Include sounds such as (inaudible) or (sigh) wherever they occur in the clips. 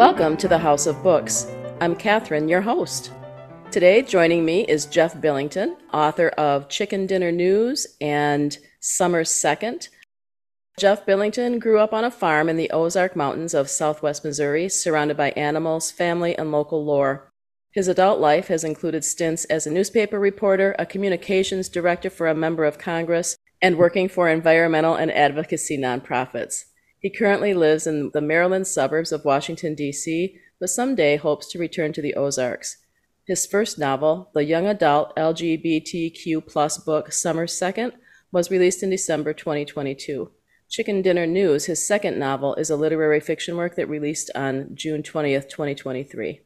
Welcome to the House of Books. I'm Catherine, your host. Today, joining me is Jeff Billington, author of Chicken Dinner News and Summer Second. Jeff Billington grew up on a farm in the Ozark Mountains of southwest Missouri, surrounded by animals, family, and local lore. His adult life has included stints as a newspaper reporter, a communications director for a member of Congress, and working for environmental and advocacy nonprofits. He currently lives in the Maryland suburbs of Washington, D.C., but someday hopes to return to the Ozarks. His first novel, the young adult LGBTQ plus book Summer Second, was released in December 2022. Chicken Dinner News, his second novel, is a literary fiction work that released on June 20th, 2023.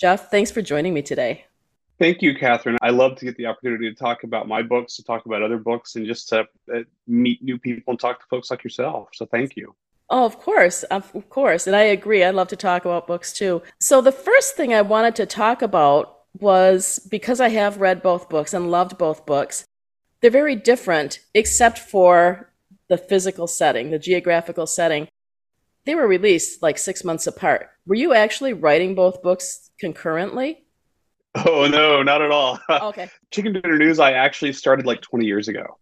Jeff, thanks for joining me today. Thank you, Catherine. I love to get the opportunity to talk about my books, to talk about other books, and just to uh, meet new people and talk to folks like yourself. So thank you. Oh, of course, of course. And I agree. I'd love to talk about books too. So the first thing I wanted to talk about was because I have read both books and loved both books, they're very different except for the physical setting, the geographical setting. They were released like six months apart. Were you actually writing both books concurrently? Oh, no, not at all. (laughs) Oh, okay. Chicken Dinner News, I actually started like 20 years ago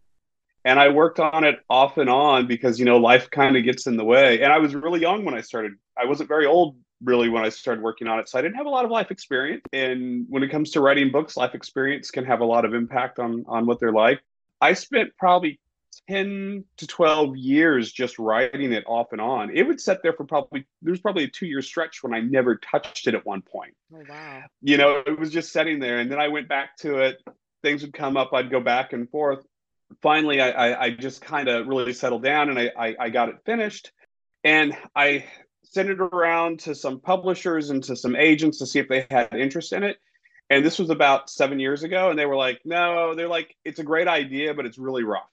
and I worked on it off and on because you know life kind of gets in the way. And I was really young when I started. I wasn't very old really when I started working on it, so I didn't have a lot of life experience. And when it comes to writing books, life experience can have a lot of impact on on what they're like. I spent probably 10 to 12 years just writing it off and on. It would sit there for probably there's probably a 2 year stretch when I never touched it at one point. Oh wow. You know, it was just sitting there and then I went back to it. Things would come up, I'd go back and forth finally, I, I, I just kind of really settled down and I, I, I got it finished. And I sent it around to some publishers and to some agents to see if they had interest in it. And this was about seven years ago. And they were like, no, they're like, it's a great idea, but it's really rough,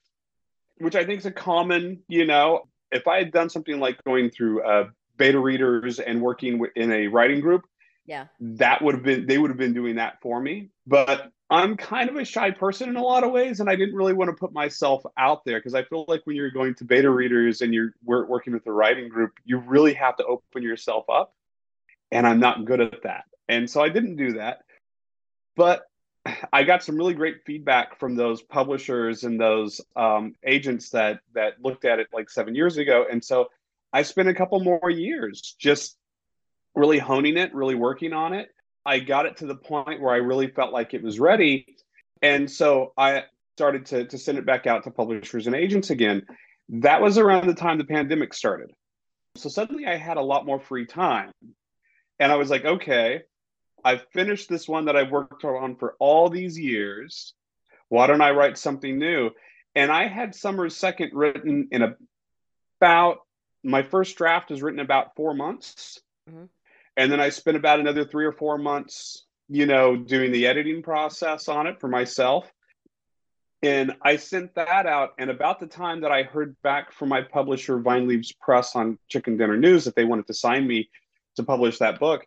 which I think is a common, you know, if I had done something like going through uh, beta readers and working in a writing group, yeah, that would have been, they would have been doing that for me. But I'm kind of a shy person in a lot of ways, and I didn't really want to put myself out there because I feel like when you're going to beta readers and you're working with a writing group, you really have to open yourself up, and I'm not good at that, and so I didn't do that. But I got some really great feedback from those publishers and those um, agents that that looked at it like seven years ago, and so I spent a couple more years just really honing it, really working on it I got it to the point where I really felt like it was ready. And so I started to, to send it back out to publishers and agents again. That was around the time the pandemic started. So suddenly I had a lot more free time. And I was like, okay, I've finished this one that I've worked on for all these years. Why don't I write something new? And I had Summer's Second written in about my first draft is written about four months. Mm-hmm and then I spent about another three or four months, you know, doing the editing process on it for myself. And I sent that out. And about the time that I heard back from my publisher, Vine Leaves Press, on Chicken Dinner News, that they wanted to sign me to publish that book.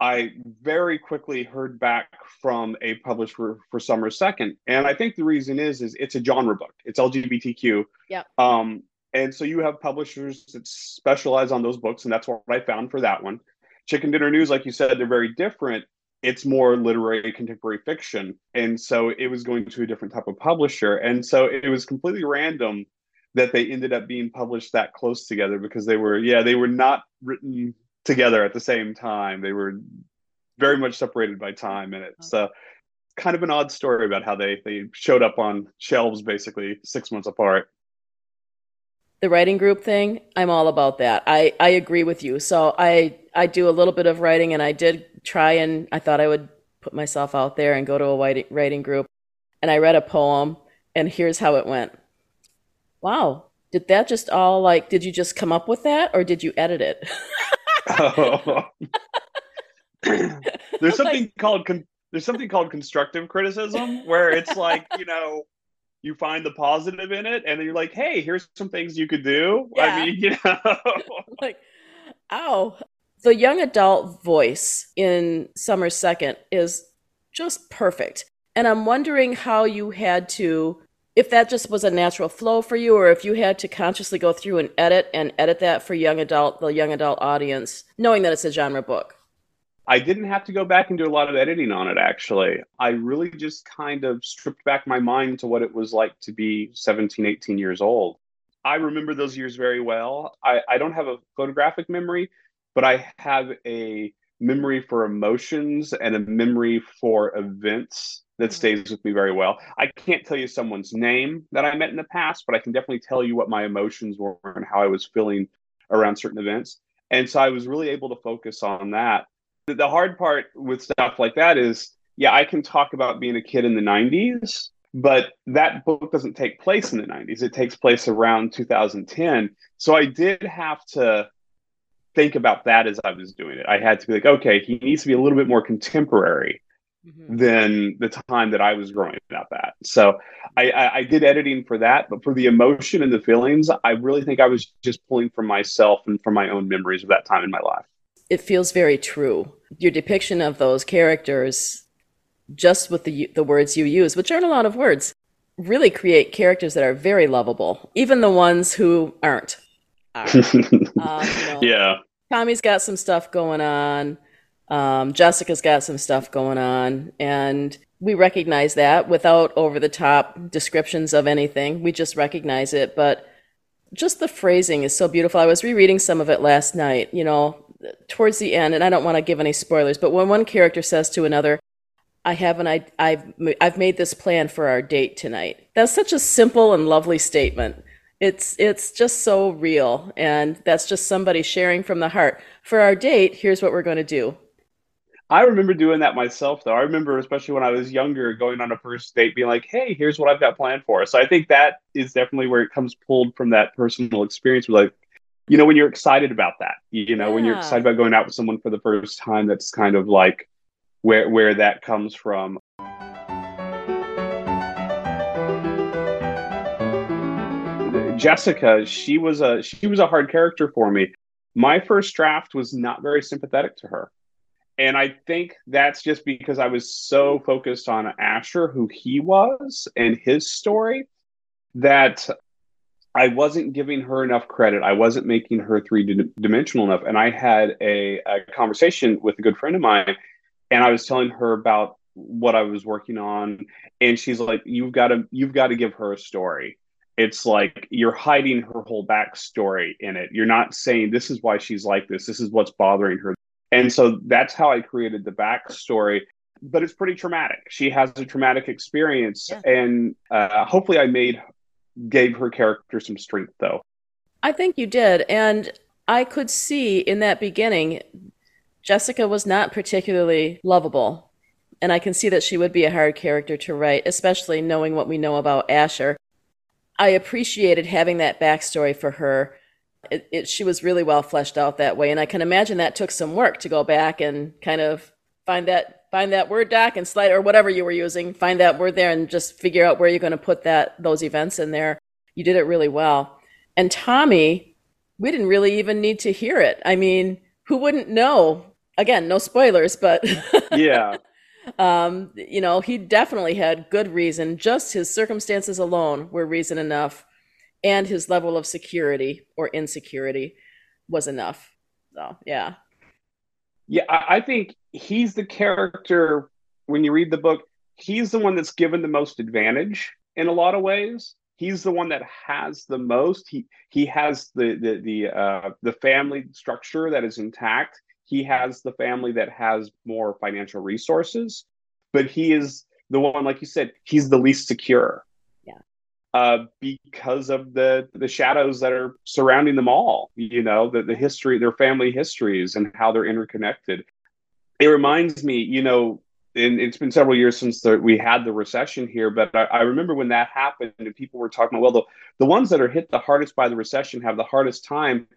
I very quickly heard back from a publisher for Summer Second. And I think the reason is, is it's a genre book. It's LGBTQ. Yeah. Um, and so you have publishers that specialize on those books, and that's what I found for that one. Chicken Dinner News, like you said, they're very different. It's more literary contemporary fiction. And so it was going to a different type of publisher. And so it was completely random that they ended up being published that close together because they were, yeah, they were not written together at the same time. They were very much separated by time. And it's uh, kind of an odd story about how they, they showed up on shelves basically six months apart the writing group thing, I'm all about that. I, I agree with you. So I I do a little bit of writing and I did try and I thought I would put myself out there and go to a writing group. And I read a poem and here's how it went. Wow. Did that just all like did you just come up with that or did you edit it? (laughs) oh. (laughs) there's (laughs) something like, called con- there's something called constructive criticism where it's like, you know, you find the positive in it and then you're like hey here's some things you could do yeah. i mean (laughs) you know like ow the young adult voice in summer second is just perfect and i'm wondering how you had to if that just was a natural flow for you or if you had to consciously go through and edit and edit that for young adult the young adult audience knowing that it's a genre book? I didn't have to go back and do a lot of editing on it actually. I really just kind of stripped back my mind to what it was like to be 17 18 years old. I remember those years very well. I, I don't have a photographic memory but i have a memory for emotions and a memory for events that mm-hmm. stays with me very well. I can't tell you someone's name that I met in the past, but I can definitely tell you what my emotions were and how I was feeling around certain events. And so I was really able to focus on that. The hard part with stuff like that is, yeah, I can talk about being a kid in the 90s, but that book doesn't take place in the 90s. It takes place around 2010. So I did have to think about that as I was doing it. I had to be like, okay, he needs to be a little bit more contemporary mm-hmm. than the time that I was growing up at. So I, I, I, did editing for that, but for the emotion and the feelings, I really think I was just pulling from myself and from my own memories of that time in my life. It feels very true. Your depiction of those characters, just with the the words you use, which aren't a lot of words, really create characters that are very lovable, even the ones who aren't. Are. (laughs) um, you know, yeah. Tommy's got some stuff going on. Um, Jessica's got some stuff going on, and we recognize that without over the top descriptions of anything. We just recognize it, but just the phrasing is so beautiful. I was rereading some of it last night, you know, towards the end, and I don't want to give any spoilers, but when one character says to another, I have an I, I've I've made this plan for our date tonight. That's such a simple and lovely statement. It's it's just so real, and that's just somebody sharing from the heart. For our date, here's what we're going to do. I remember doing that myself, though. I remember, especially when I was younger, going on a first date, being like, "Hey, here's what I've got planned for." So I think that is definitely where it comes pulled from that personal experience. Like, you know, when you're excited about that, you know, yeah. when you're excited about going out with someone for the first time, that's kind of like where where that comes from. Jessica, she was a she was a hard character for me. My first draft was not very sympathetic to her. And I think that's just because I was so focused on Asher, who he was, and his story, that I wasn't giving her enough credit. I wasn't making her three dimensional enough. And I had a, a, conversation with a good friend of mine, and I was telling her about what I was working on, and she's like, "You've got to, you've got to give her a story." It's like you're hiding her whole backstory in it. You're not saying this is why she's like this. This is what's bothering her. And so that's how I created the backstory. But it's pretty traumatic. She has a traumatic experience, yeah. and uh, hopefully, I made gave her character some strength, though. I think you did, and I could see in that beginning, Jessica was not particularly lovable, and I can see that she would be a hard character to write, especially knowing what we know about Asher. I appreciated having that backstory for her it, it, she was really well fleshed out that way, and I can imagine that took some work to go back and kind of find that find that word doc and slide or whatever you were using, find that word there, and just figure out where you're going to put that those events in there. You did it really well. And Tommy, we didn't really even need to hear it. I mean, who wouldn't know? Again, no spoilers, but yeah. (laughs) Um, you know, he definitely had good reason. Just his circumstances alone were reason enough and his level of security or insecurity was enough. So, yeah. Yeah, I think he's the character when you read the book, he's the one that's given the most advantage in a lot of ways. He's the one that has the most. He he has the the the uh, the family structure that is intact. He has the family that has more financial resources, but he is the one, like you said, he's the least secure uh, because of the the shadows that are surrounding them all. You know, the the history, their family histories, and how they're interconnected. It reminds me, you know, and it's been several years since the, we had the recession here, but I, I, remember when that happened and people were talking about, well, the, the ones that are hit the hardest by the recession have the hardest time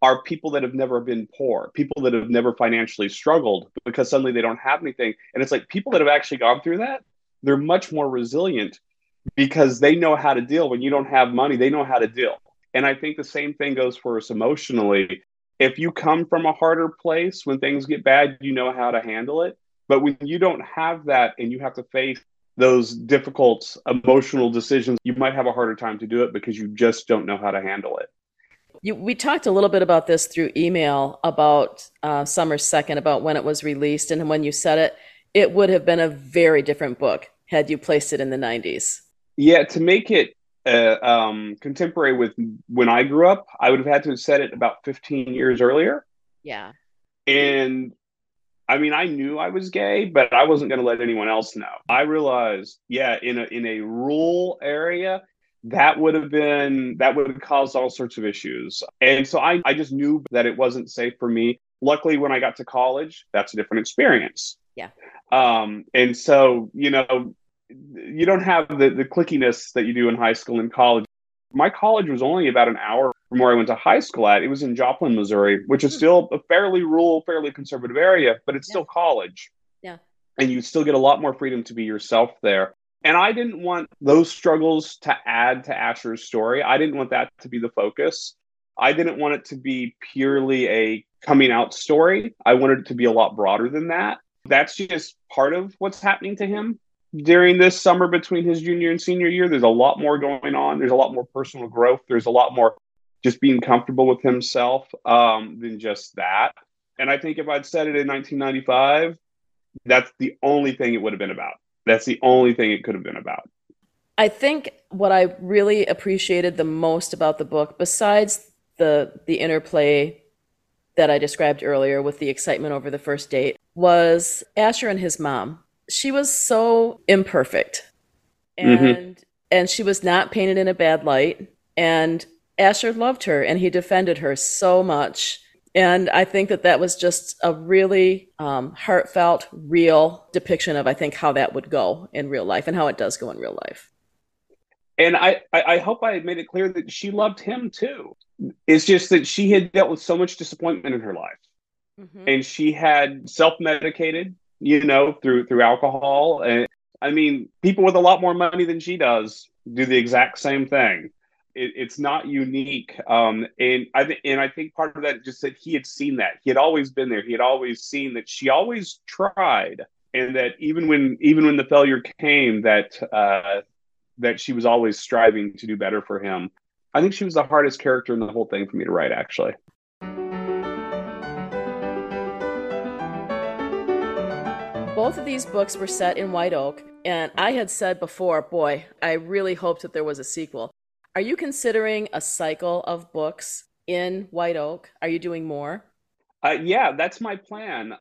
are people that have never been poor, people that have never financially struggled because suddenly they don't have anything. And it's like people that have actually gone through that, they're much more resilient because they know how to deal when you don't have money they know how to deal and i think the same thing goes for us emotionally if you come from a harder place when things get bad you know how to handle it but when you don't have that and you have to face those difficult emotional decisions, you might have a harder time to do it because you just don't know how to handle it. You, we talked a little bit about this through email about uh, Summer Second, about when it was released, and when you said it, it would have been a very different book had you placed it in the 90s. Yeah, to make it uh, um, contemporary with when I grew up, I would have had to have said it about 15 years earlier. Yeah. And I mean, I knew I was gay, but I wasn't going to let anyone else know. I realized, yeah, in a in a rural area, that would have been that would have caused all sorts of issues. And so I, I just knew that it wasn't safe for me. Luckily, when I got to college, that's a different experience. Yeah. Um, and so, you know, you don't have the, the clickiness that you do in high school and college. My college was only about an hour from where I went to high school at. It was in Joplin, Missouri, which is hmm. still a fairly rural, fairly conservative area, but it's yeah. still college. Yeah. And you still get a lot more freedom to be yourself there. And I didn't want those struggles to add to Asher's story. I didn't want that to be the focus. I didn't want it to be purely a coming out story. I wanted it to be a lot broader than that. That's just part of what's happening to him during this summer between his junior and senior year. There's a lot more going on. There's a lot more personal growth. There's a lot more just being comfortable with himself um, than just that. And I think if I'd said it in 1995, that's the only thing it would have been about. That's the only thing it could have been about. I think what I really appreciated the most about the book, besides the the interplay that I described earlier with the excitement over the first date, was Asher and his mom she was so imperfect mm-hmm. and mm-hmm. and she was not painted in a bad light and Asher loved her and he defended her so much and I think that that was just a really um, heartfelt, real depiction of I think how that would go in real life and how it does go in real life. And I, I hope I made it clear that she loved him too. It's just that she had dealt with so much disappointment in her life, mm-hmm. and she had self medicated you know, through through alcohol. And I mean, people with a lot more money than she does do the exact same thing. It, it's not unique, um, and I th- and I think part of that just that he had seen that he had always been there. He had always seen that she always tried, and that even when even when the failure came, that uh, that she was always striving to do better for him. I think she was the hardest character in the whole thing for me to write, actually. both of these books were set in White Oak, and I had said before, boy, I really hoped that there was a sequel. Are you considering a cycle of books in White Oak? Are you doing more? Uh, yeah, that's my plan.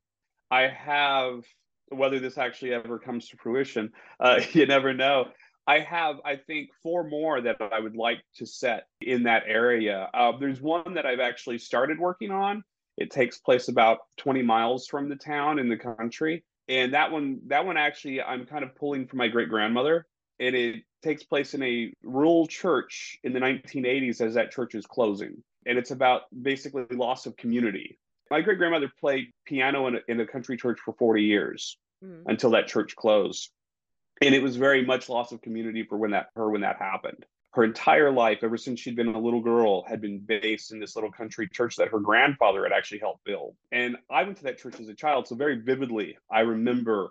I have, whether this actually ever comes to fruition, uh, (laughs) you never know. I have, I think, four more that I would like to set in that area. Uh, there's one that I've actually started working on. It takes place about 20 miles from the town in the country and that one that one actually i'm kind of pulling from my great grandmother and it takes place in a rural church in the 1980s as that church is closing and it's about basically loss of community my great grandmother played piano in a, in a country church for 40 years mm-hmm. until that church closed and it was very much loss of community for when that her when that happened her entire life, ever since she'd been a little girl, had been based in this little country church that her grandfather had actually helped build. And I went to that church as a child. So, very vividly, I remember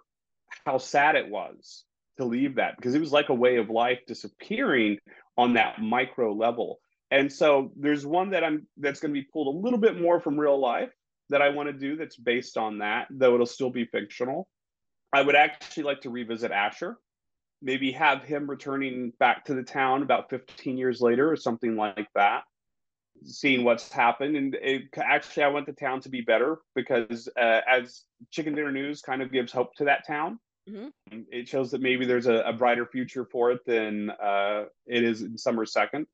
how sad it was to leave that because it was like a way of life disappearing on that micro level. And so, there's one that I'm that's going to be pulled a little bit more from real life that I want to do that's based on that, though it'll still be fictional. I would actually like to revisit Asher maybe have him returning back to the town about 15 years later or something like that seeing what's happened and it, actually i want the town to be better because uh, as chicken dinner news kind of gives hope to that town mm-hmm. it shows that maybe there's a, a brighter future for it than uh, it is in summer second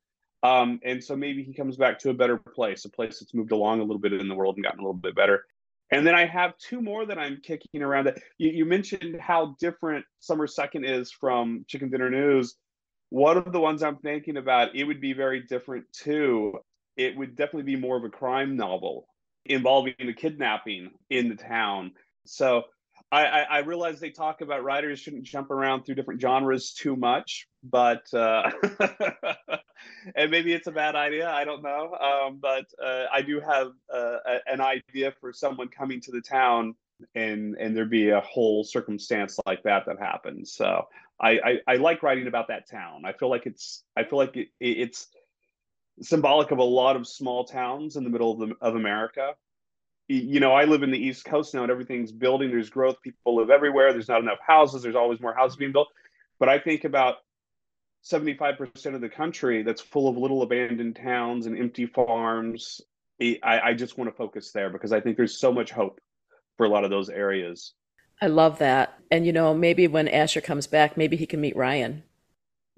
um, and so maybe he comes back to a better place a place that's moved along a little bit in the world and gotten a little bit better and then I have two more that I'm kicking around. That you, you mentioned how different Summer Second is from Chicken Dinner News. One of the ones I'm thinking about, it would be very different too. It would definitely be more of a crime novel involving a kidnapping in the town. So I, I, I realize they talk about writers shouldn't jump around through different genres too much, but uh, (laughs) and maybe it's a bad idea. I don't know, um, but uh, I do have uh, a, an idea for someone coming to the town and and there be a whole circumstance like that that happens. So I, I, I like writing about that town. I feel like it's I feel like it, it's symbolic of a lot of small towns in the middle of the, of America. You know, I live in the East Coast now, and everything's building. There's growth. People live everywhere. There's not enough houses. There's always more houses being built. But I think about 75% of the country that's full of little abandoned towns and empty farms. I, I just want to focus there because I think there's so much hope for a lot of those areas. I love that. And you know, maybe when Asher comes back, maybe he can meet Ryan.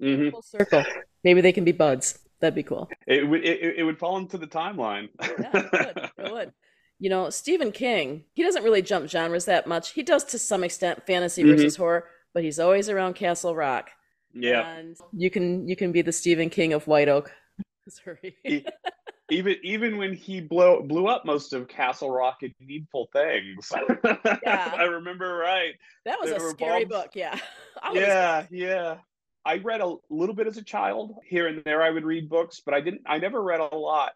Mm-hmm. Full circle. Maybe they can be buds. That'd be cool. It would it, it would fall into the timeline. yeah, it would. It would. You know, Stephen King, he doesn't really jump genres that much. He does to some extent fantasy mm-hmm. versus horror, but he's always around Castle Rock. Yeah. And you can you can be the Stephen King of White Oak, (laughs) Missouri even even when he blew blew up most of Castle Rock and Needful Things. (laughs) Yeah. I remember right. That was there a scary bombs. book, yeah. (laughs) yeah, yeah. I read a little bit as a child. Here and there I would read books, but I didn't I never read a lot.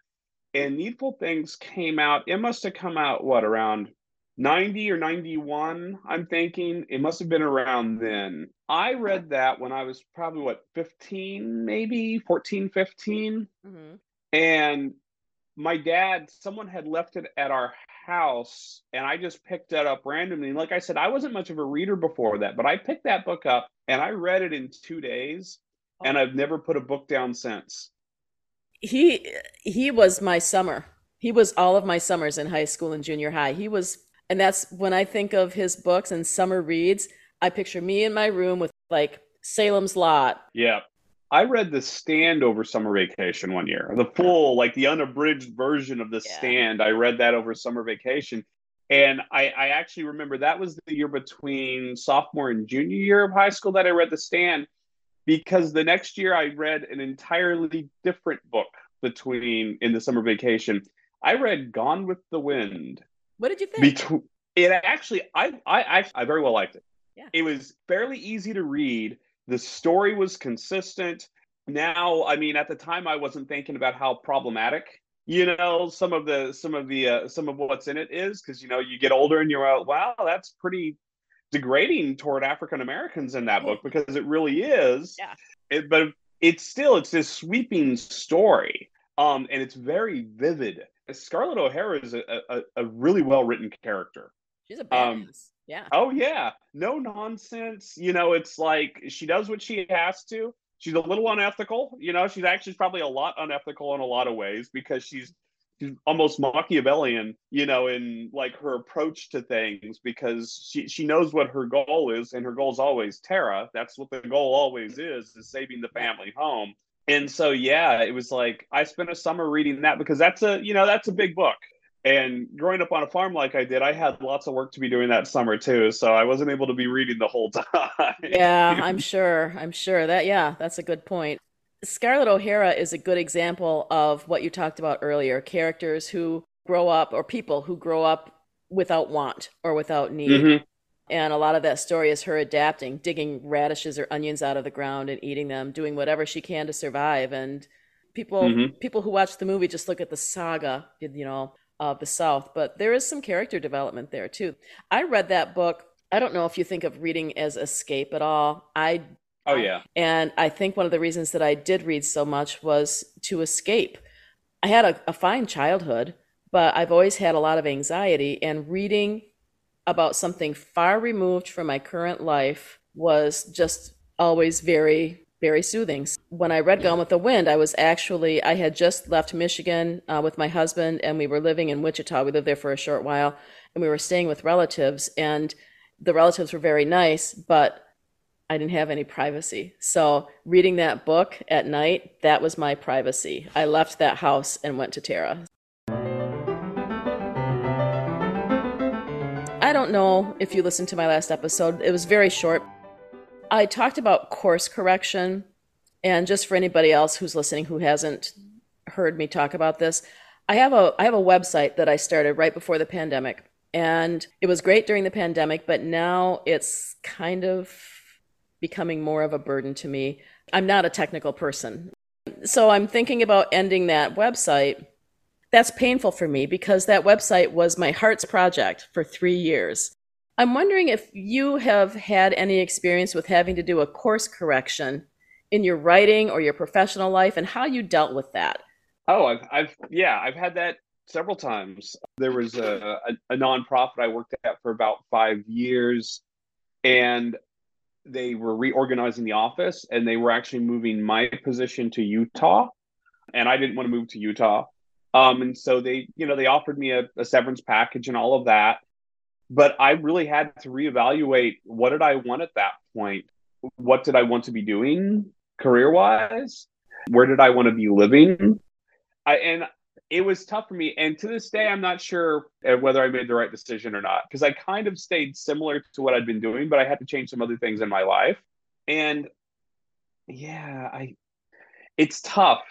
And Needful Things came out, it must have come out what around 90 or 91, I'm thinking. It must have been around then. I read that when I was probably what 15, maybe 14, 15. Mm-hmm and my dad, someone had left it at our house, and I just picked it up randomly. Like I said, I wasn't much of a reader before that, but I picked that book up and I read it in two days, and I've never put a book down since. He he was my summer. He was all of my summers in high school and junior high. He was, and that's when I think of his books and summer reads. I picture me in my room with like Salem's Lot. Yeah. I read The Stand over summer vacation one year. The full, like the unabridged version of The yeah. Stand. I read that over summer vacation. And I, I actually remember that was the year between sophomore and junior year of high school that I read The Stand because the next year I read an entirely different book between in the summer vacation. I read Gone with the Wind. What did you think? Between, it actually, I, I, I, I very well liked it. Yeah. It was fairly easy to read the story was consistent. Now, I mean, at the time, I wasn't thinking about how problematic you know some of the some of the uh, some of what's in it is because you know you get older and you're out wow that's pretty degrading toward african americans in that book because it really is yeah it, but it's still it's this sweeping story um and it's very vivid scarlett o'hara is a, a, a really well written character she's a badass um, yeah. Oh yeah. No nonsense. You know, it's like she does what she has to. She's a little unethical. You know, she's actually probably a lot unethical in a lot of ways because she's she's almost Machiavellian, you know, in like her approach to things because she she knows what her goal is, and her goal is always Tara. That's what the goal always is, is saving the family home. And so yeah, it was like I spent a summer reading that because that's a you know that's a big book. And growing up on a farm like I did, I had lots of work to be doing that summer too. So I wasn't able to be reading the whole (laughs) time. yeah, (laughs) I'm sure. I'm sure that, yeah, that's a good point. Scarlett O'Hara is a good example of what you talked about earlier characters who grow up, or people who grow up without want or without need. Mm-hmm. And a lot of that story is her adapting, digging radishes or onions out of the ground and eating them, doing whatever she can to survive. And people mm-hmm. people who watch the movie just look at the saga, you know, of the South, but there is some character development there too. I read that book. I don't know if you think of reading as escape at all. I Oh yeah. And I think one of the reasons that I did read so much was to escape. I had a, a fine childhood, but I've always had a lot of anxiety and reading about something far removed from my current life was just always very very soothing. When I read Gone with the Wind, I was actually, I had just left Michigan uh, with my husband and we were living in Wichita. We lived there for a short while and we were staying with relatives and the relatives were very nice, but I didn't have any privacy. So reading that book at night, that was my privacy. I left that house and went to Tara. I don't know if you listened to my last episode. It was very short. I talked about course correction. And just for anybody else who's listening who hasn't heard me talk about this, I have a I have a website that I started right before the pandemic. And it was great during the pandemic, but now it's kind of becoming more of a burden to me. I'm not a technical person. So I'm thinking about ending that website. That's painful for me because that website was my heart's project for 3 years. I'm wondering if you have had any experience with having to do a course correction in your writing or your professional life and how you dealt with that. Oh, I've, I've yeah, I've had that several times. There was a, a, a nonprofit I worked at for about five years, and they were reorganizing the office and they were actually moving my position to Utah. And I didn't want to move to Utah. Um, and so they, you know, they offered me a, a severance package and all of that but I really had to reevaluate what did I want at that point? What did I want to be doing career wise? Where did I want to be living? I, and it was tough for me. And to this day, I'm not sure whether I made the right decision or not because I kind of stayed similar to what I'd been doing, but I had to change some other things in my life. And yeah, I it's tough.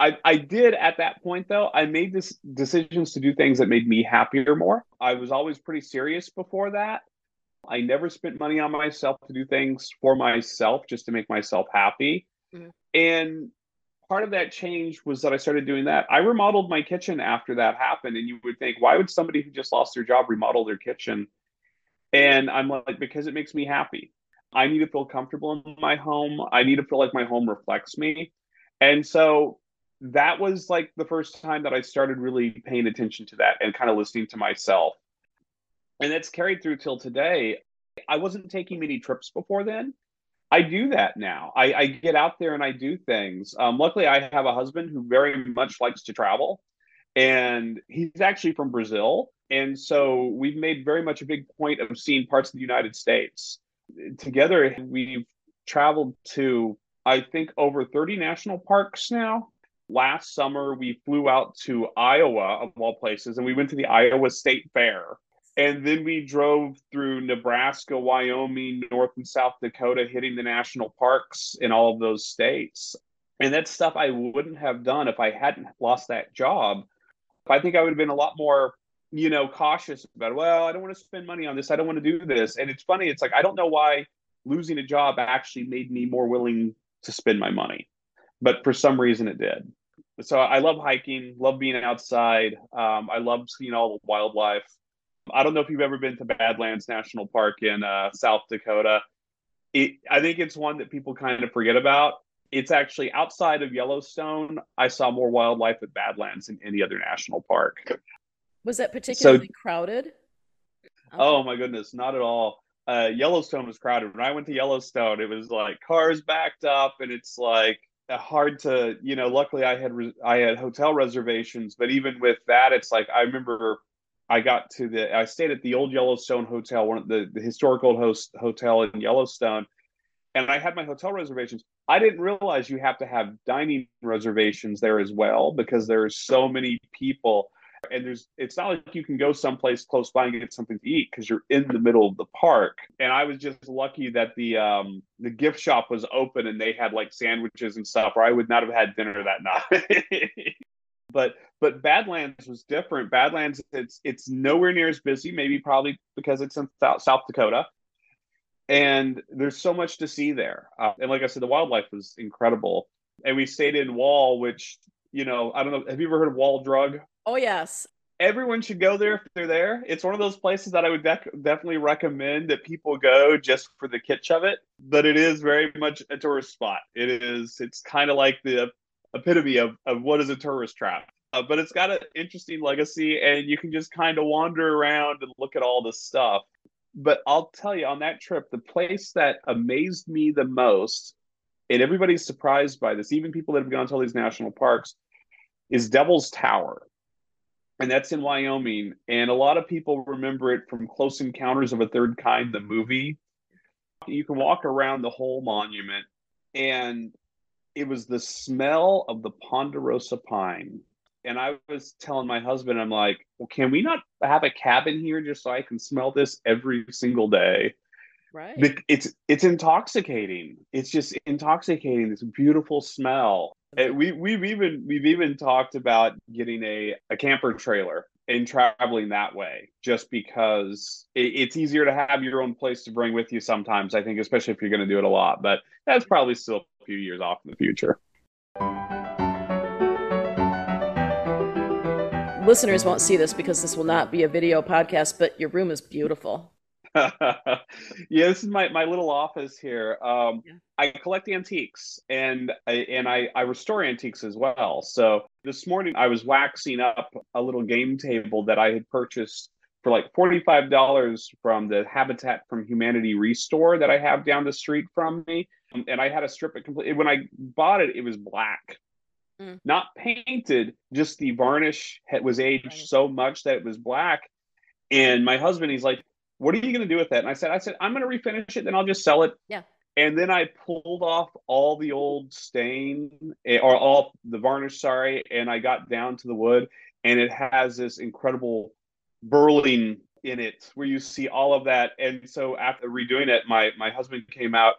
I, I did at that point though. I made this decisions to do things that made me happier more. I was always pretty serious before that. I never spent money on myself to do things for myself just to make myself happy. Mm-hmm. And part of that change was that I started doing that. I remodeled my kitchen after that happened. And you would think, why would somebody who just lost their job remodel their kitchen? And I'm like, because it makes me happy. I need to feel comfortable in my home. I need to feel like my home reflects me. And so that was like the first time that I started really paying attention to that and kind of listening to myself. And that's carried through till today. I wasn't taking many trips before then. I do that now. I, I get out there and I do things. Um, luckily, I have a husband who very much likes to travel, and he's actually from Brazil. And so we've made very much a big point of seeing parts of the United States. Together, we've traveled to, I think, over 30 national parks now last summer we flew out to Iowa of all places and we went to the Iowa State Fair. And then we drove through Nebraska, Wyoming, North and South Dakota, hitting the national parks in all of those states. And that's stuff I wouldn't have done if I hadn't lost that job. I think I would have been a lot more, you know, cautious about, well, I don't want to spend money on this. I don't want to do this. And it's funny, it's like I don't know why losing a job actually made me more willing to spend my money. But for some reason it did so I love hiking, love being outside. Um, I love seeing all the wildlife. I don't know if you've ever been to Badlands National Park in uh, South Dakota. It, I think it's one that people kind of forget about. It's actually outside of Yellowstone. I saw more wildlife at Badlands than any other national park. Was that particularly so, crowded? Okay. Oh my goodness, not at all. Uh, Yellowstone was crowded. When I went to Yellowstone, it was like cars backed up, and it's like hard to you know luckily i had re- i had hotel reservations but even with that it's like i remember i got to the i stayed at the old yellowstone hotel one of the, the historical host hotel in yellowstone and i had my hotel reservations. I didn't realize you have to have dining reservations there as well because there are so many people and there's it's not like you can go someplace close by and get something to eat because you're in the middle of the park. And i was just lucky that the um the gift shop was open and they had like sandwiches and stuff or i would not have had dinner that (laughs) night but but badlands was different badlands it's it's nowhere near as busy maybe probably because it's in south, south dakota and there's so much to see there uh, and like i said the wildlife was incredible and we stayed in wall which you know i don't know have you ever heard of wall drug Oh, yes. Everyone should go there if they're there. It's one of those places that I would dec- definitely recommend that people go just for the kitsch of it. But it is very much a tourist spot. It is. It's kind of like the epitome of, of what is a tourist trap. Uh, but it's got an interesting legacy, and you can just kind of wander around and look at all the stuff. But I'll tell you, on that trip, the place that amazed me the most, and everybody's surprised by this, even people that have gone to all these national parks, is Devil's Tower and that's in Wyoming. And a lot of people remember it from Close Encounters of a Third Kind, the movie. You can walk around the whole monument, and it was the smell of the ponderosa pine. And I was telling my husband, I'm like, well, can we not have a cabin here just so I can smell this every single day? Right. It's it's intoxicating. It's just intoxicating. This beautiful smell. And we we've even we've even talked about getting a, a camper trailer and traveling that way just because it, it's easier to have your own place to bring with you sometimes i think especially if you're going to do it a lot but that's probably still few years off in the future listeners won't see this because this will not be a video podcast but your room is beautiful (laughs) yeah, this is my, my little office here. Um, yeah. I collect antiques and I, and I, I restore antiques as well. So this morning I was waxing up a little game table that I had purchased for like $45 from the Habitat from Humanity Restore that I have down the street from me. And I had to strip it completely. When I bought it, it was black. Mm. Not painted, just the varnish was aged so much that it was black. And my husband, he's like, what are you going to do with that? And I said, I said, I'm going to refinish it, then I'll just sell it. Yeah. And then I pulled off all the old stain eh, or all the varnish, sorry, and I got down to the wood, and it has this incredible burling in it where you see all of that. And so after redoing it, my my husband came out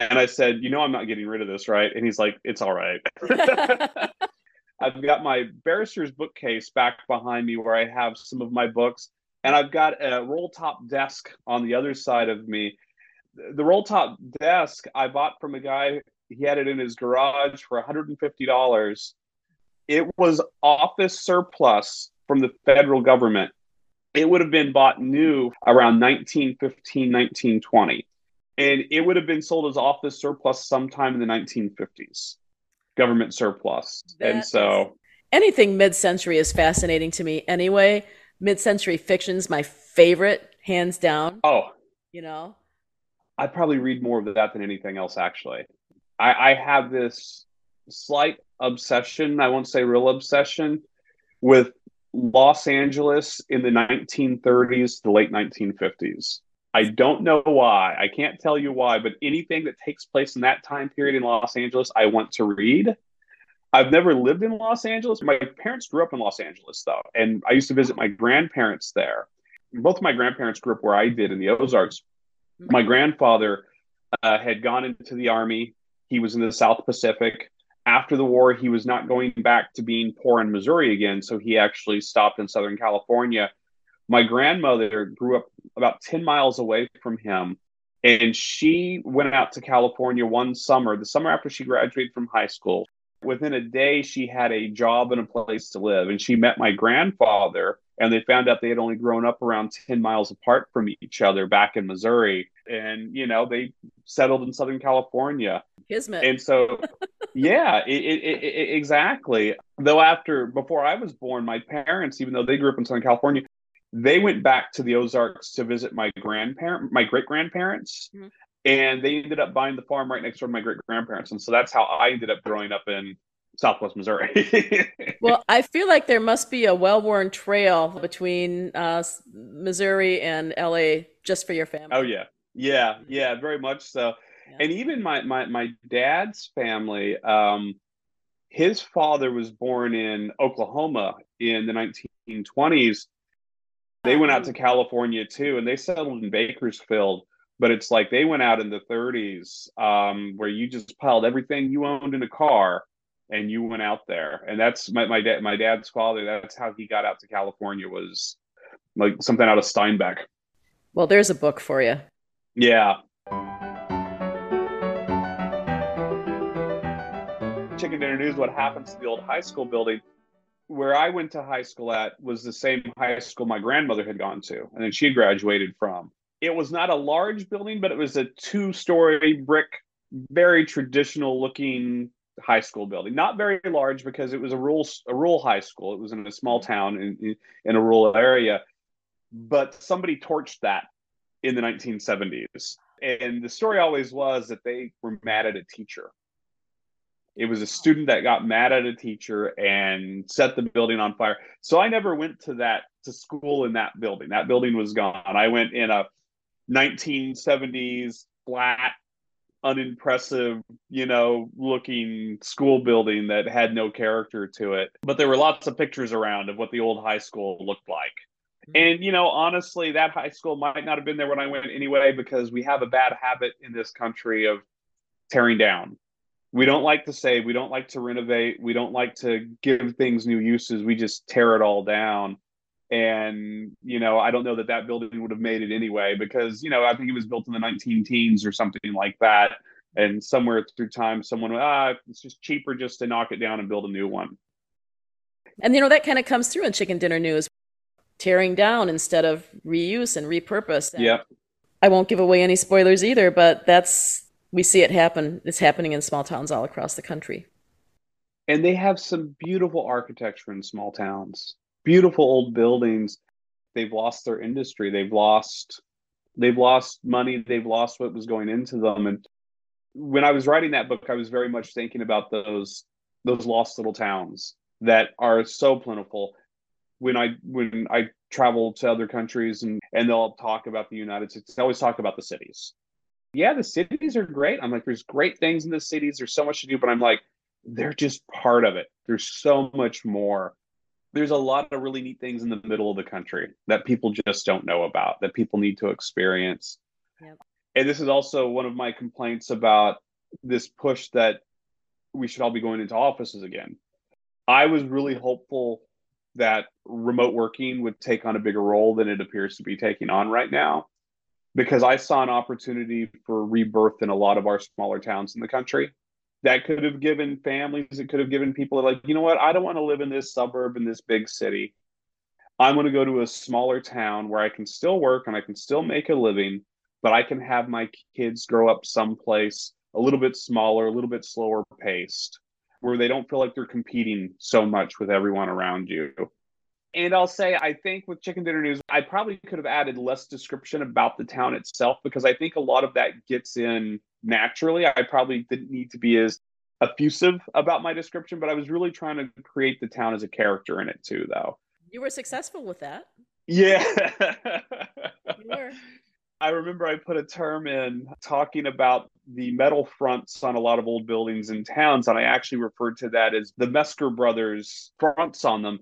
and I said, "You know, I'm not getting rid of this, right?" And he's like, "It's all right." (laughs) (laughs) I've got my barrister's bookcase back behind me where I have some of my books and I've got a roll top desk on the other side of me. The roll top desk I bought from a guy. He had it in his garage for $150. It was office surplus from the federal government. It would have been bought new around 1915, 1920. And it would have been sold as office surplus sometime in the 1950s, government surplus. That and so anything mid century is fascinating to me anyway mid-century fiction's my favorite, hands down. Oh, you know, I probably read more of that than anything else. Actually, I, I have this slight obsession. I won't say real obsession with Los Angeles in the 1930s to late 1950s. I don't know why. I can't tell you why, but anything that takes place in that time period in Los Angeles, I want to read. I've never lived in Los Angeles. My parents grew up in Los Angeles, though, and I used to visit my grandparents there. Both my grandparents grew up where I did in the Ozarks. My grandfather uh, had gone into the army. He was in the South Pacific. After the war, he was not going back to being poor in Missouri again, so he actually stopped in Southern California. My grandmother grew up about 10 miles away from him, and she went out to California one summer, the summer after she graduated from high school. Within a day she had a job and a place to live. And she met my grandfather and they found out they had only grown up around 10 miles apart from each other back in missouri. And you know they settled in southern california. Kismet. and so (laughs) yeah it, it, it, exactly. Though after before i was born my parents even though they grew up in southern california they went back to the ozarks to visit my grandparent my great grandparents mm-hmm. and they ended up buying the farm right next door to my great grandparents and so that's how i ended up growing up in southwest missouri. (laughs) Well i feel like there must be a well-worn trail between uh, missouri and la just for your family. Oh yeah. Yeah yeah very much so. Yeah. and even my, my my dad's family um his father was born in oklahoma in the 1920s they went out to california too and they settled in bakersfield but it's like they went out in the 30s um, where you just piled everything you owned in a car and you went out there. And that's my, my dad my dad's father that's how he got out to california was like something out of steinbeck. Well there's a book for you yeah. Chicken dinner news what happens to the old high school building where i went to high school at was the same high school my grandmother had gone to and then she had graduated from it was not a large building, but it was a two story brick, very traditional looking high school building. Not very large because it was a rural a rural high school. It was in a small mm-hmm. town in in a rural area. But somebody torched that in the 1970s. And the story always was that they were mad at a teacher. It was a student that got mad at a teacher and set the building on fire. So I never went to that to school in that building. That building was gone. I went in a 1970s flat unimpressive, you know, looking school building that had no character to it. But there were lots of pictures around of what the old high school looked like. Hmm. And, you know, honestly, that high school might not have been there when I went anyway, because we have a bad habit in this country of tearing down. We don't like to say, we don't like to renovate, we don't like to give things new uses. We just tear it all down. And you know i don't know that that building would have made it anyway because you know i think it was built in the 19 teens or something like that. And somewhere through time someone ah it's just cheaper just to knock it down and build a new one. And you know that kind of comes through in chicken dinner news tearing down instead of reuse and repurpose. Yeah I won't give away any spoilers either, but that's we see it happen. It's happening in small towns all across the country. And they have some beautiful architecture in small towns. Beautiful old buildings. They've lost their industry. They've lost they've lost money. They've lost what was going into them. And when I was writing that book, I was very much thinking about those those lost little towns that are so plentiful. When I when I travel to other countries and and they'll talk about the United States, they always talk about the cities. Yeah, the cities are great. I'm like, there's great things in the cities. There's so much to do, but I'm like, they're just part of it. There's so much more. There's a lot of really neat things in the middle of the country that people just don't know about, that people need to experience. Yep. And this is also one of my complaints about this push that we should all be going into offices again. I was really hopeful that remote working would take on a bigger role than it appears to be taking on right now because I saw an opportunity for rebirth in a lot of our smaller towns in the country. That could have given families, it could have given people like, you know what, I don't want to live in this suburb in this big city. I'm going to go to a smaller town where I can still work and I can still make a living, but I can have my kids grow up someplace a little bit smaller, a little bit slower paced, where they don't feel like they're competing so much with everyone around you. And I'll say, I think with Chicken Dinner News, I probably could have added less description about the town itself because I think a lot of that gets in naturally. I probably didn't need to be as effusive about my description, but I was really trying to create the town as a character in it too, though. You were successful with that. Yeah. you were. (laughs) I remember I put a term in talking about the metal fronts on a lot of old buildings in towns, and I actually referred to that as the Mesker brothers fronts on them.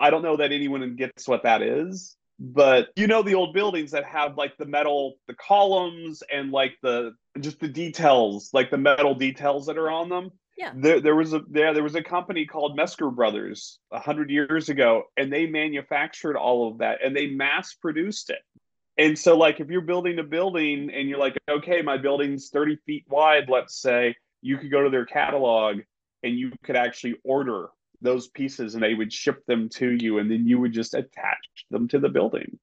I don't know that anyone gets what that is, but you know the old buildings that have like the metal, the columns, and like the just the details, like the metal details that are on them. Yeah. There, there was a there, there was a company called Mesker Brothers a hundred years ago, and they manufactured all of that and they mass produced it. And so, like, if you're building a building and you're like, okay, my building's 30 feet wide, let's say, you could go to their catalog and you could actually order those pieces and they would ship them to you and then you would just attach them to the building.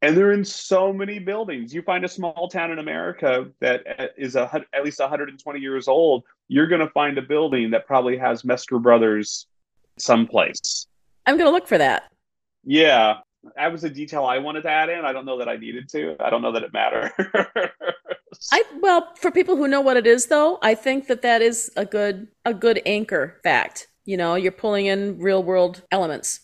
And they're in so many buildings. You find a small town in America that uh, is a, at least 120 years old, you're going to find a building that probably has Mesker Brothers someplace. I'm going to look for that. Yeah that was a detail I wanted to add in. I don't know that I needed to. I don't know that it matters. I well, for people who know what it is though, I think that that is a good a good anchor fact. You know, you're pulling in real world elements.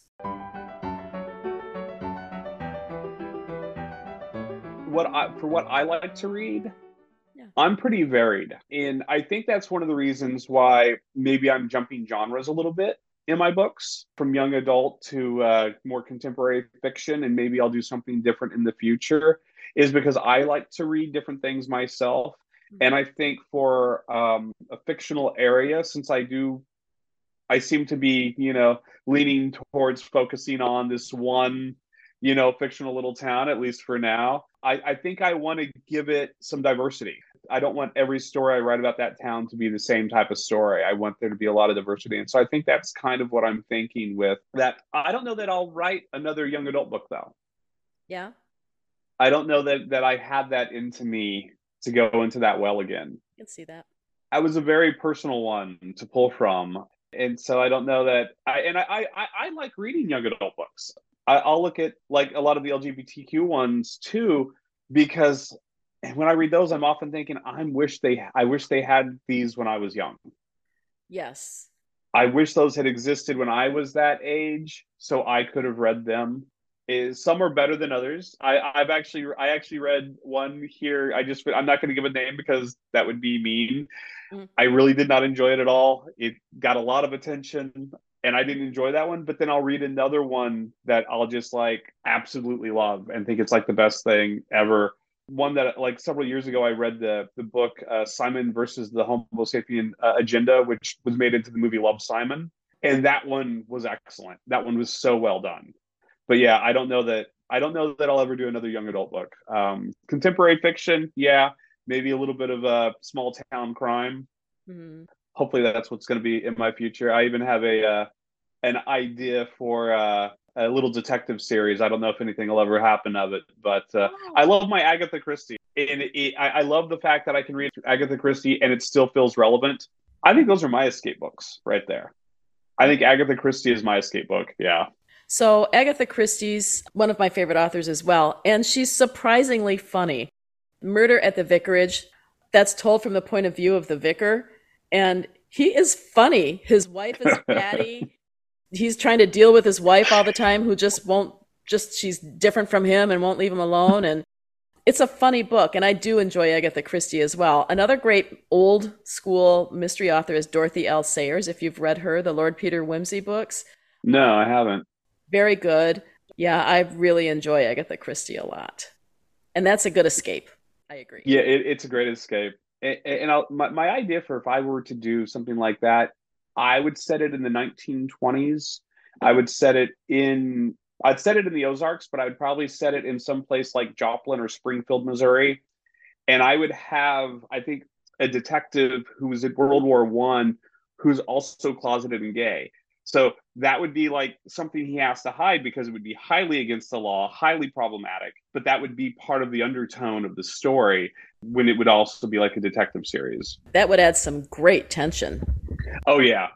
What I for what I like to read, yeah. I'm pretty varied. And I think that's one of the reasons why maybe I'm jumping genres a little bit in my books from young adult to uh, more contemporary fiction and maybe i'll do something different in the future is because i like to read different things myself mm-hmm. and i think for um, a fictional area since i do i seem to be you know leaning towards focusing on this one you know fictional little town at least for now i, I think i want to give it some diversity I don't want every story I write about that town to be the same type of story. I want there to be a lot of diversity. And so I think that's kind of what I'm thinking with that. I don't know that I'll write another young adult book though. Yeah. I don't know that that I have that into me to go into that well again. I can see that. I was a very personal one to pull from. And so I don't know that I and I I, I like reading young adult books. I, I'll look at like a lot of the LGBTQ ones too, because when I read those, I'm often thinking, I wish they, I wish they had these when I was young. Yes. I wish those had existed when I was that age, so I could have read them. Is some are better than others. I, I've actually, I actually read one here. I just, I'm not going to give a name because that would be mean. Mm-hmm. I really did not enjoy it at all. It got a lot of attention and I didn't enjoy that one. But then I'll read another one that I'll just like absolutely love and think it's like the best thing ever one that like several years ago I read the the book uh, Simon versus the Homo sapien uh, Agenda, which was made into the movie Love Simon, and that one was excellent. That one was so well done. But yeah, I don't know that I don't know that I'll ever do another young adult book. Um, contemporary fiction, yeah, maybe a little bit of a small town crime. Mm-hmm. Hopefully, that's what's going to be in my future. I even have a uh, an idea for uh, a little detective series. I don't know if anything will ever happen of it, but uh, oh. I love my Agatha Christie, and it, it, I, I love the fact that I can read Agatha Christie and it still feels relevant. I think those are my escape books right there. I think Agatha Christie is my escape book. Yeah. So Agatha Christie's one of my favorite authors as well, and she's surprisingly funny. Murder at the Vicarage, that's told from the point of view of the vicar, and he is funny. His wife is (laughs) Patty. He's trying to deal with his wife all the time, who just won't just she's different from him and won't leave him alone. And it's a funny book, and I do enjoy Agatha Christie as well. Another great old school mystery author is Dorothy L. Sayers. If you've read her, the Lord Peter Wimsey books. No, I haven't. Very good. Yeah, I really enjoy Agatha Christie a lot, and that's a good escape. I agree. Yeah, it, it's a great escape. And, and my, my idea for if I were to do something like that, I would set it in the 1920s. I would set it in I'd set it in the Ozarks, but I would probably set it in some place like Joplin or Springfield, Missouri. And I would have, I think, a detective who was in World War One who's also closeted and gay. So that would be like something he has to hide because it would be highly against the law, highly problematic, but that would be part of the undertone of the story when it would also be like a detective series. That would add some great tension. Oh, yeah.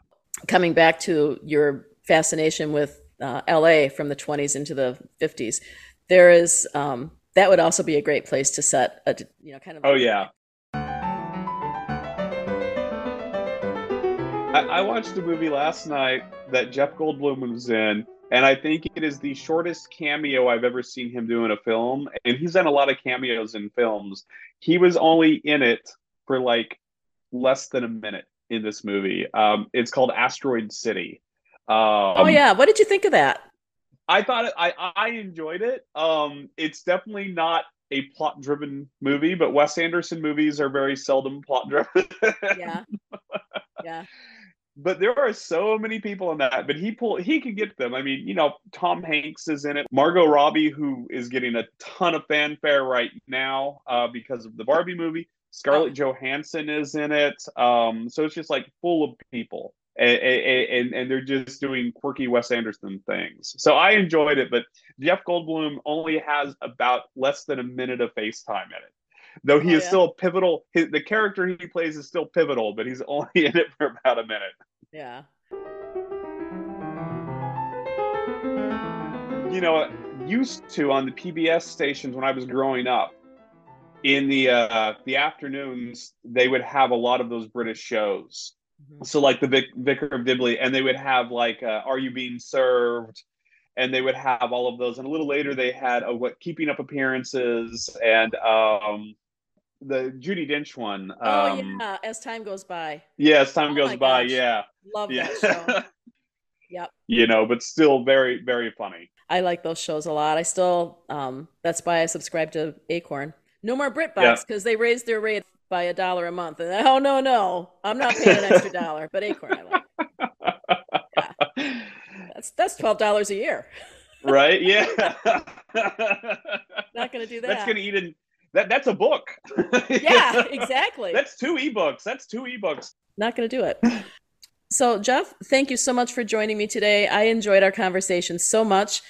Coming back to your fascination with uh, LA from the 20s into the 50s, there is, um, that would also be a great place to set a, you know, kind of. Oh, yeah. I, I watched a movie last night that Jeff Goldblum was in, and I think it is the shortest cameo I've ever seen him do in a film. And he's done a lot of cameos in films. He was only in it for like less than a minute in this movie. Um, it's called Asteroid City. Um, oh yeah, what did you think of that? I thought it, I I enjoyed it. Um, it's definitely not a plot driven movie, but Wes Anderson movies are very seldom plot driven. yeah. (laughs) Yeah but there are so many people in that but he pull he could get them. I mean you know tom hanks is in it. Margot robbie who is getting a ton of fanfare right now uh, because of the barbie movie. Scarlett oh. johansson is in it. Um, so it's just like full of people. And, and, and they're just doing quirky wes anderson things. So i enjoyed it but jeff goldblum only has about less than a minute of facetime in it though he oh, is yeah. still pivotal. His, the character he plays is still pivotal, but he's (laughs) only in it for about a minute. Yeah. You know, used to on the PBS stations when I was growing up, in the uh, the afternoons they would have a lot of those British shows. Mm-hmm. So like the Vic, Vicar of Dibley, and they would have like uh, Are You Being Served? and they would have all of those. And a little later, they had a, what Keeping Up Appearances and um, the Judi Dench one. Um, oh yeah, as time goes by. Yeah, as time oh goes by, gosh. yeah. Love yeah. that show. (laughs) yep. You know, but still very, very funny. I like those shows a lot. I still, um, that's why I subscribe to Acorn. No more BritBox because yeah. they raised their rate by a dollar a month. And oh no, no, I'm not paying an extra dollar. But Acorn, I like. Yeah. (laughs) That's that's twelve dollars a year. right? Yeah. (laughs) not going to do that. That's going to eat in that that's a book. (laughs) yeah, (laughs) exactly. that's two ebooks. That's two ebooks. Not going to do it. So, Jeff, thank you so much for joining me today. I enjoyed our conversation so much.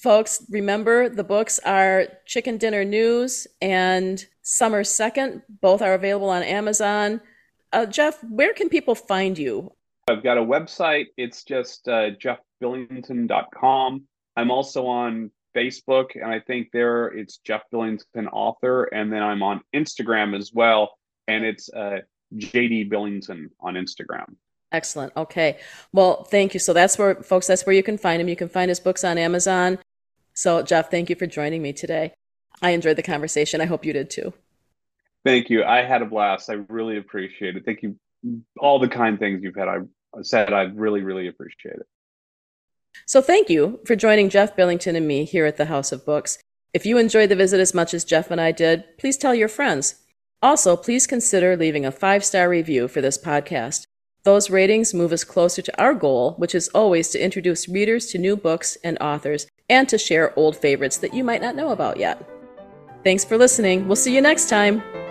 Folks, remember the books are Chicken Dinner News and Summer Second. Both are available on Amazon. Uh, Jeff, where can people find you? I've got a website. It's just uh, jeffbillington.com. I'm also on Facebook, and I think there it's Jeff Billington author, and then I'm on Instagram as well, and it's uh, JD Billington on Instagram. Excellent. Okay. Well, thank you. So that's where, folks, that's where you can find him. You can find his books on Amazon. So, Jeff, thank you for joining me today. I enjoyed the conversation. I hope you did too. Thank you. I had a blast. I really appreciate it. Thank you. All the kind things you've had, I said, I really, really appreciate it. So thank you for joining Jeff Billington and me here at the House of Books. If you enjoyed the visit as much as Jeff and I did, please tell your friends. Also, please consider leaving a five star review for this podcast. Those ratings move us closer to our goal, which is always to introduce readers to new books and authors and to share old favorites that you might not know about yet. Thanks for listening. We'll see you next time.